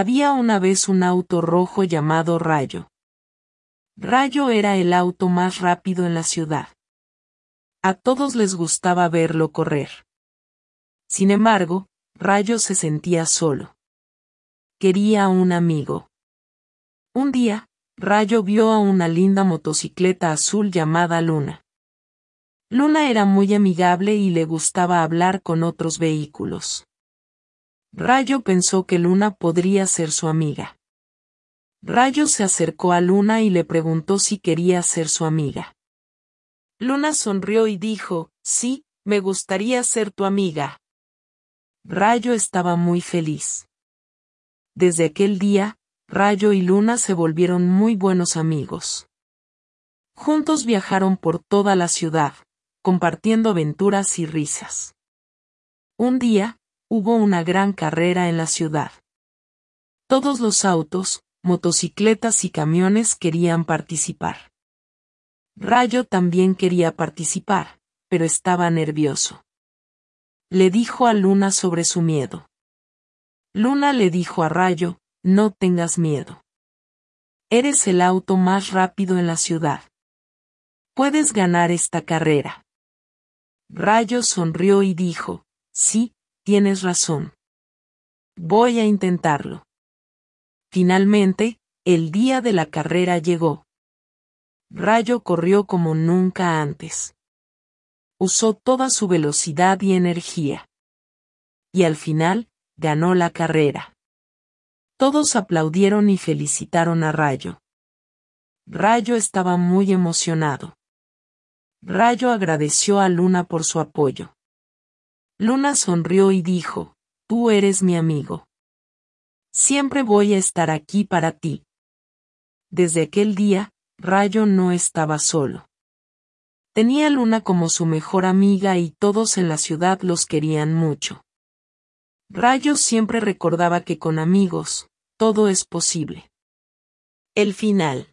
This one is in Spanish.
Había una vez un auto rojo llamado Rayo. Rayo era el auto más rápido en la ciudad. A todos les gustaba verlo correr. Sin embargo, Rayo se sentía solo. Quería un amigo. Un día, Rayo vio a una linda motocicleta azul llamada Luna. Luna era muy amigable y le gustaba hablar con otros vehículos. Rayo pensó que Luna podría ser su amiga. Rayo se acercó a Luna y le preguntó si quería ser su amiga. Luna sonrió y dijo, sí, me gustaría ser tu amiga. Rayo estaba muy feliz. Desde aquel día, Rayo y Luna se volvieron muy buenos amigos. Juntos viajaron por toda la ciudad, compartiendo aventuras y risas. Un día, hubo una gran carrera en la ciudad. Todos los autos, motocicletas y camiones querían participar. Rayo también quería participar, pero estaba nervioso. Le dijo a Luna sobre su miedo. Luna le dijo a Rayo, no tengas miedo. Eres el auto más rápido en la ciudad. Puedes ganar esta carrera. Rayo sonrió y dijo, sí, tienes razón. Voy a intentarlo. Finalmente, el día de la carrera llegó. Rayo corrió como nunca antes. Usó toda su velocidad y energía. Y al final, ganó la carrera. Todos aplaudieron y felicitaron a Rayo. Rayo estaba muy emocionado. Rayo agradeció a Luna por su apoyo. Luna sonrió y dijo, Tú eres mi amigo. Siempre voy a estar aquí para ti. Desde aquel día, Rayo no estaba solo. Tenía Luna como su mejor amiga y todos en la ciudad los querían mucho. Rayo siempre recordaba que con amigos, todo es posible. El final.